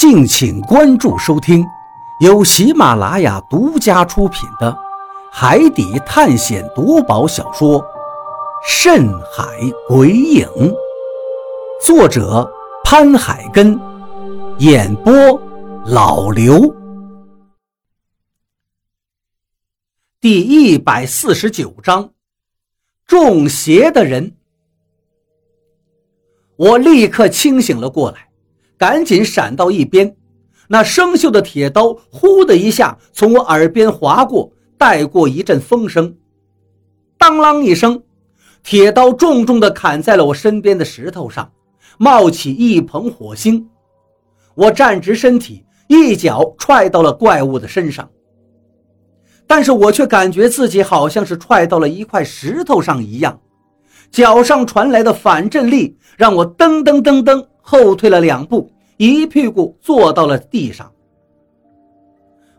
敬请关注收听，由喜马拉雅独家出品的《海底探险夺宝小说》《深海鬼影》，作者潘海根，演播老刘。第一百四十九章，中邪的人。我立刻清醒了过来。赶紧闪到一边，那生锈的铁刀“呼”的一下从我耳边划过，带过一阵风声，当啷一声，铁刀重重地砍在了我身边的石头上，冒起一捧火星。我站直身体，一脚踹到了怪物的身上，但是我却感觉自己好像是踹到了一块石头上一样，脚上传来的反震力让我噔噔噔噔。后退了两步，一屁股坐到了地上。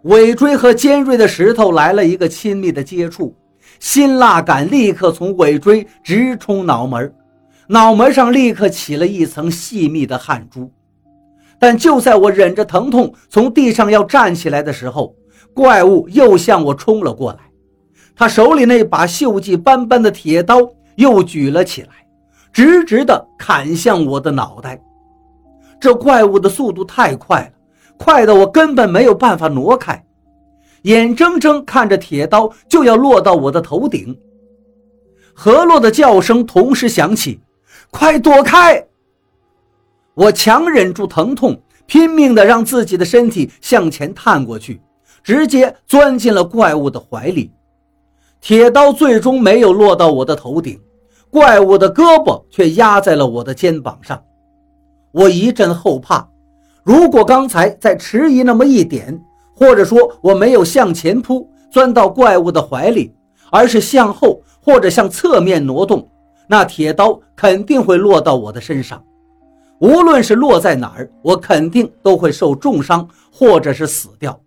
尾椎和尖锐的石头来了一个亲密的接触，辛辣感立刻从尾椎直冲脑门，脑门上立刻起了一层细密的汗珠。但就在我忍着疼痛从地上要站起来的时候，怪物又向我冲了过来，他手里那把锈迹斑斑的铁刀又举了起来，直直地砍向我的脑袋。这怪物的速度太快了，快的我根本没有办法挪开，眼睁睁看着铁刀就要落到我的头顶。何洛的叫声同时响起：“快躲开！”我强忍住疼痛，拼命地让自己的身体向前探过去，直接钻进了怪物的怀里。铁刀最终没有落到我的头顶，怪物的胳膊却压在了我的肩膀上。我一阵后怕，如果刚才再迟疑那么一点，或者说我没有向前扑，钻到怪物的怀里，而是向后或者向侧面挪动，那铁刀肯定会落到我的身上。无论是落在哪儿，我肯定都会受重伤，或者是死掉。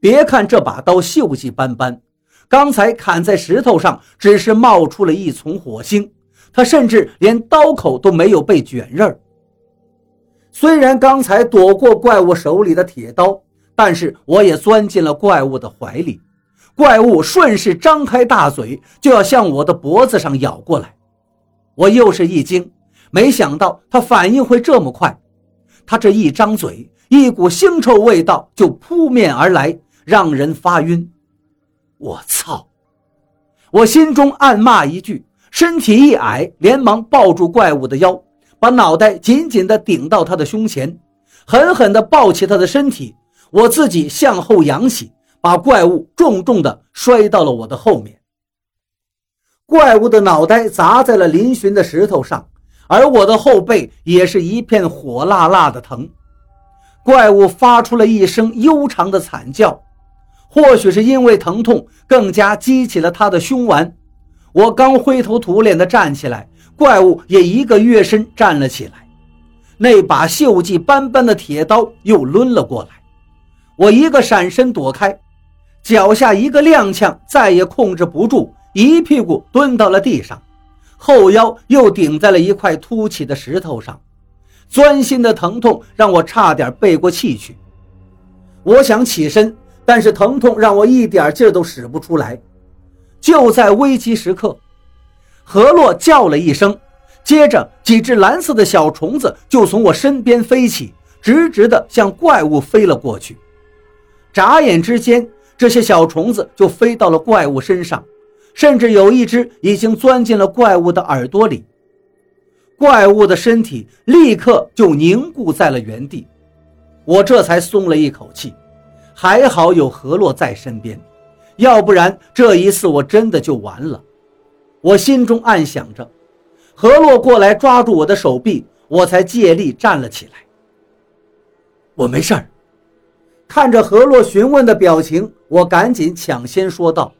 别看这把刀锈迹斑斑，刚才砍在石头上，只是冒出了一丛火星，它甚至连刀口都没有被卷刃儿。虽然刚才躲过怪物手里的铁刀，但是我也钻进了怪物的怀里。怪物顺势张开大嘴，就要向我的脖子上咬过来。我又是一惊，没想到它反应会这么快。它这一张嘴，一股腥臭味道就扑面而来，让人发晕。我操！我心中暗骂一句，身体一矮，连忙抱住怪物的腰。把脑袋紧紧地顶到他的胸前，狠狠地抱起他的身体，我自己向后仰起，把怪物重重地摔到了我的后面。怪物的脑袋砸在了嶙峋的石头上，而我的后背也是一片火辣辣的疼。怪物发出了一声悠长的惨叫，或许是因为疼痛，更加激起了他的凶顽。我刚灰头土脸地站起来。怪物也一个跃身站了起来，那把锈迹斑斑的铁刀又抡了过来，我一个闪身躲开，脚下一个踉跄，再也控制不住，一屁股蹲到了地上，后腰又顶在了一块凸起的石头上，钻心的疼痛让我差点背过气去。我想起身，但是疼痛让我一点劲都使不出来。就在危急时刻。何洛叫了一声，接着几只蓝色的小虫子就从我身边飞起，直直地向怪物飞了过去。眨眼之间，这些小虫子就飞到了怪物身上，甚至有一只已经钻进了怪物的耳朵里。怪物的身体立刻就凝固在了原地，我这才松了一口气。还好有何洛在身边，要不然这一次我真的就完了。我心中暗想着，何洛过来抓住我的手臂，我才借力站了起来。我没事儿。看着何洛询问的表情，我赶紧抢先说道。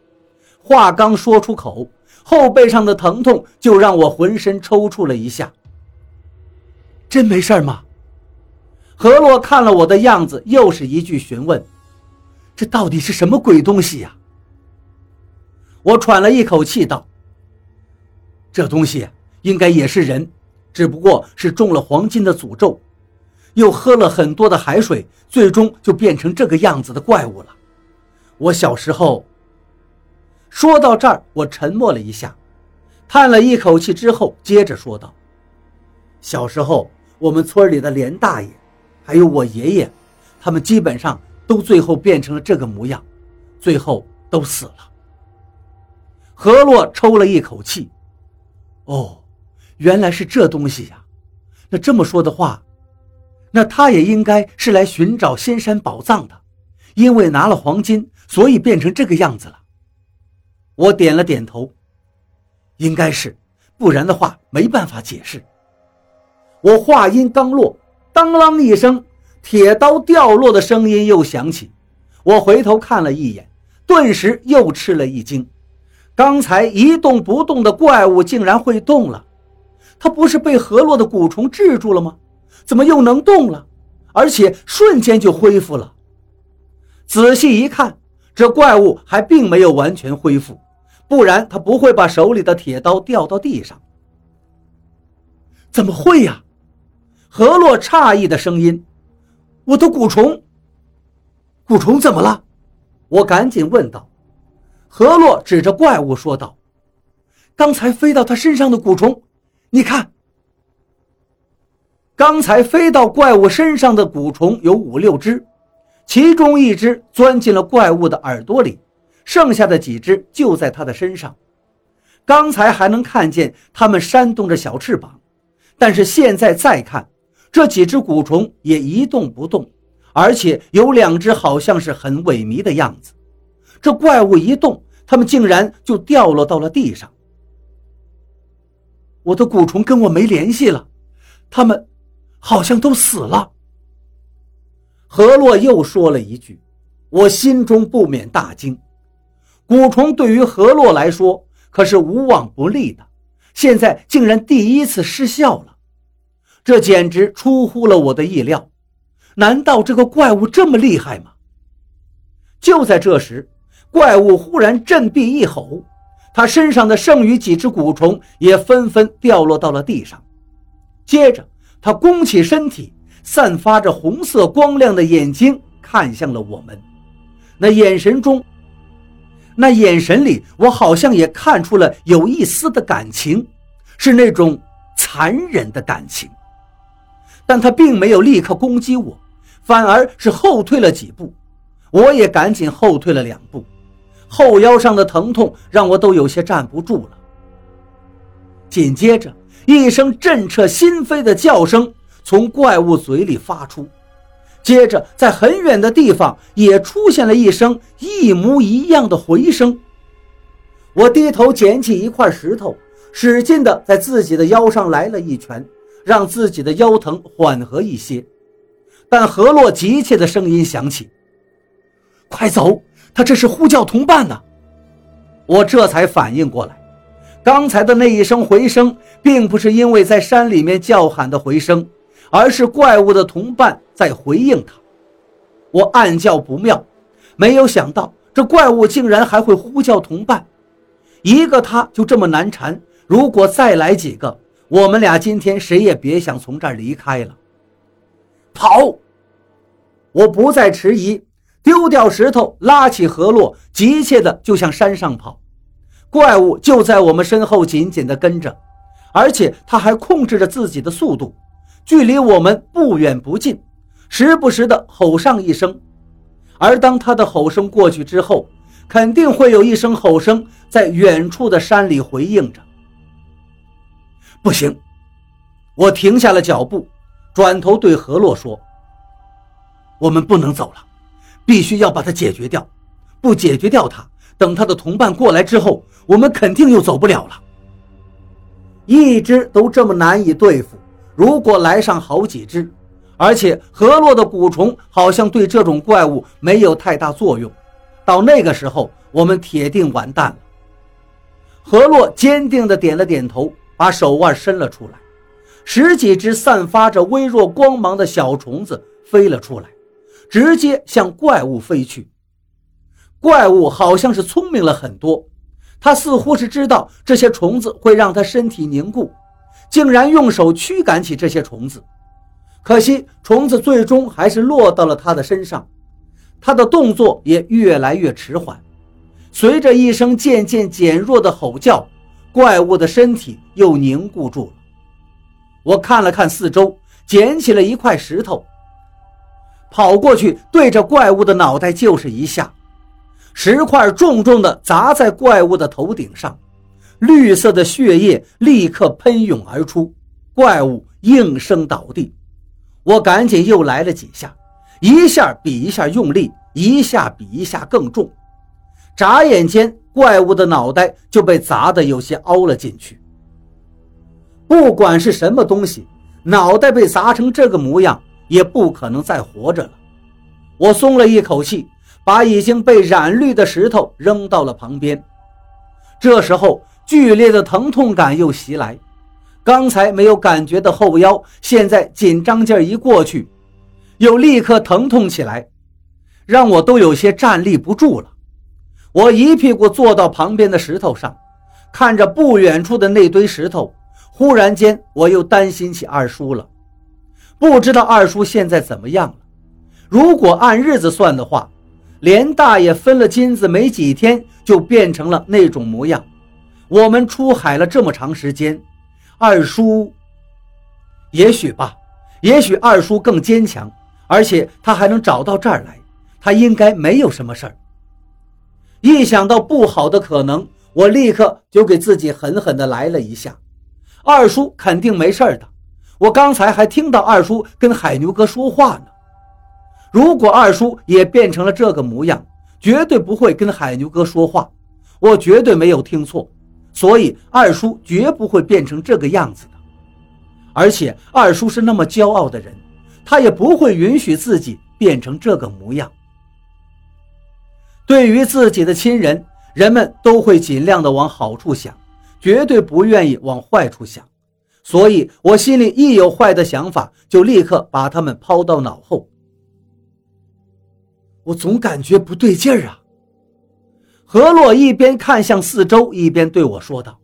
话刚说出口，后背上的疼痛就让我浑身抽搐了一下。真没事儿吗？何洛看了我的样子，又是一句询问：“这到底是什么鬼东西呀？”我喘了一口气道。这东西应该也是人，只不过是中了黄金的诅咒。又喝了很多的海水，最终就变成这个样子的怪物了。我小时候。说到这儿，我沉默了一下，叹了一口气之后，接着说道：“小时候，我们村里的连大爷，还有我爷爷，他们基本上都最后变成了这个模样，最后都死了。”何洛抽了一口气：“哦，原来是这东西呀。那这么说的话，那他也应该是来寻找仙山宝藏的，因为拿了黄金，所以变成这个样子了。”我点了点头，应该是，不然的话没办法解释。我话音刚落，当啷一声，铁刀掉落的声音又响起。我回头看了一眼，顿时又吃了一惊。刚才一动不动的怪物竟然会动了，它不是被河洛的蛊虫制住了吗？怎么又能动了？而且瞬间就恢复了。仔细一看，这怪物还并没有完全恢复。不然他不会把手里的铁刀掉到地上。怎么会呀？河洛诧异的声音：“我的蛊虫，蛊虫怎么了？”我赶紧问道。何洛指着怪物说道：“刚才飞到他身上的蛊虫，你看，刚才飞到怪物身上的蛊虫有五六只，其中一只钻进了怪物的耳朵里。”剩下的几只就在它的身上，刚才还能看见它们扇动着小翅膀，但是现在再看，这几只蛊虫也一动不动，而且有两只好像是很萎靡的样子。这怪物一动，他们竟然就掉落到了地上。我的蛊虫跟我没联系了，他们好像都死了。何洛又说了一句，我心中不免大惊。蛊虫对于何洛来说可是无往不利的，现在竟然第一次失效了，这简直出乎了我的意料。难道这个怪物这么厉害吗？就在这时，怪物忽然振臂一吼，他身上的剩余几只蛊虫也纷纷掉落到了地上。接着，他弓起身体，散发着红色光亮的眼睛看向了我们，那眼神中。那眼神里，我好像也看出了有一丝的感情，是那种残忍的感情。但他并没有立刻攻击我，反而是后退了几步，我也赶紧后退了两步，后腰上的疼痛让我都有些站不住了。紧接着，一声震彻心扉的叫声从怪物嘴里发出。接着，在很远的地方也出现了一声一模一样的回声。我低头捡起一块石头，使劲地在自己的腰上来了一拳，让自己的腰疼缓和一些。但何洛急切的声音响起：“快走！他这是呼叫同伴呢！”我这才反应过来，刚才的那一声回声，并不是因为在山里面叫喊的回声。而是怪物的同伴在回应他，我暗叫不妙，没有想到这怪物竟然还会呼叫同伴，一个他就这么难缠，如果再来几个，我们俩今天谁也别想从这儿离开了。跑！我不再迟疑，丢掉石头，拉起河洛，急切的就向山上跑。怪物就在我们身后紧紧的跟着，而且他还控制着自己的速度。距离我们不远不近，时不时的吼上一声，而当他的吼声过去之后，肯定会有一声吼声在远处的山里回应着。不行，我停下了脚步，转头对河洛说：“我们不能走了，必须要把它解决掉。不解决掉它，等他的同伴过来之后，我们肯定又走不了了。一只都这么难以对付。”如果来上好几只，而且河洛的蛊虫好像对这种怪物没有太大作用，到那个时候我们铁定完蛋了。河洛坚定地点了点头，把手腕伸了出来，十几只散发着微弱光芒的小虫子飞了出来，直接向怪物飞去。怪物好像是聪明了很多，它似乎是知道这些虫子会让它身体凝固。竟然用手驱赶起这些虫子，可惜虫子最终还是落到了他的身上，他的动作也越来越迟缓。随着一声渐渐减弱的吼叫，怪物的身体又凝固住了。我看了看四周，捡起了一块石头，跑过去对着怪物的脑袋就是一下，石块重重地砸在怪物的头顶上，绿色的血液立刻喷涌而出，怪物应声倒地。我赶紧又来了几下，一下比一下用力，一下比一下更重。眨眼间，怪物的脑袋就被砸得有些凹了进去。不管是什么东西，脑袋被砸成这个模样，也不可能再活着了。我松了一口气，把已经被染绿的石头扔到了旁边。这时候，剧烈的疼痛感又袭来，刚才没有感觉的后腰，现在紧张劲儿一过去，又立刻疼痛起来，让我都有些站立不住了。我一屁股坐到旁边的石头上，看着不远处的那堆石头，忽然间我又担心起二叔了。不知道二叔现在怎么样了？如果按日子算的话，连大爷分了金子没几天就变成了那种模样。我们出海了这么长时间，二叔，也许吧，也许二叔更坚强，而且他还能找到这儿来，他应该没有什么事儿。一想到不好的可能，我立刻就给自己狠狠地来了一下。二叔肯定没事的，我刚才还听到二叔跟海牛哥说话呢。如果二叔也变成了这个模样，绝对不会跟海牛哥说话。我绝对没有听错，所以二叔绝不会变成这个样子的。而且二叔是那么骄傲的人，他也不会允许自己变成这个模样。对于自己的亲人，人们都会尽量的往好处想，绝对不愿意往坏处想。所以，我心里一有坏的想法，就立刻把他们抛到脑后。我总感觉不对劲儿啊！何洛一边看向四周，一边对我说道：“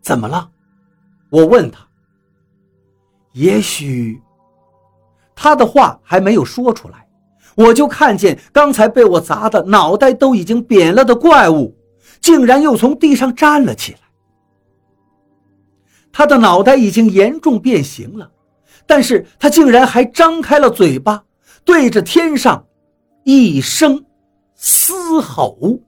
怎么了？”我问他。也许，他的话还没有说出来。我就看见刚才被我砸的脑袋都已经扁了的怪物，竟然又从地上站了起来。他的脑袋已经严重变形了，但是他竟然还张开了嘴巴，对着天上一声嘶吼。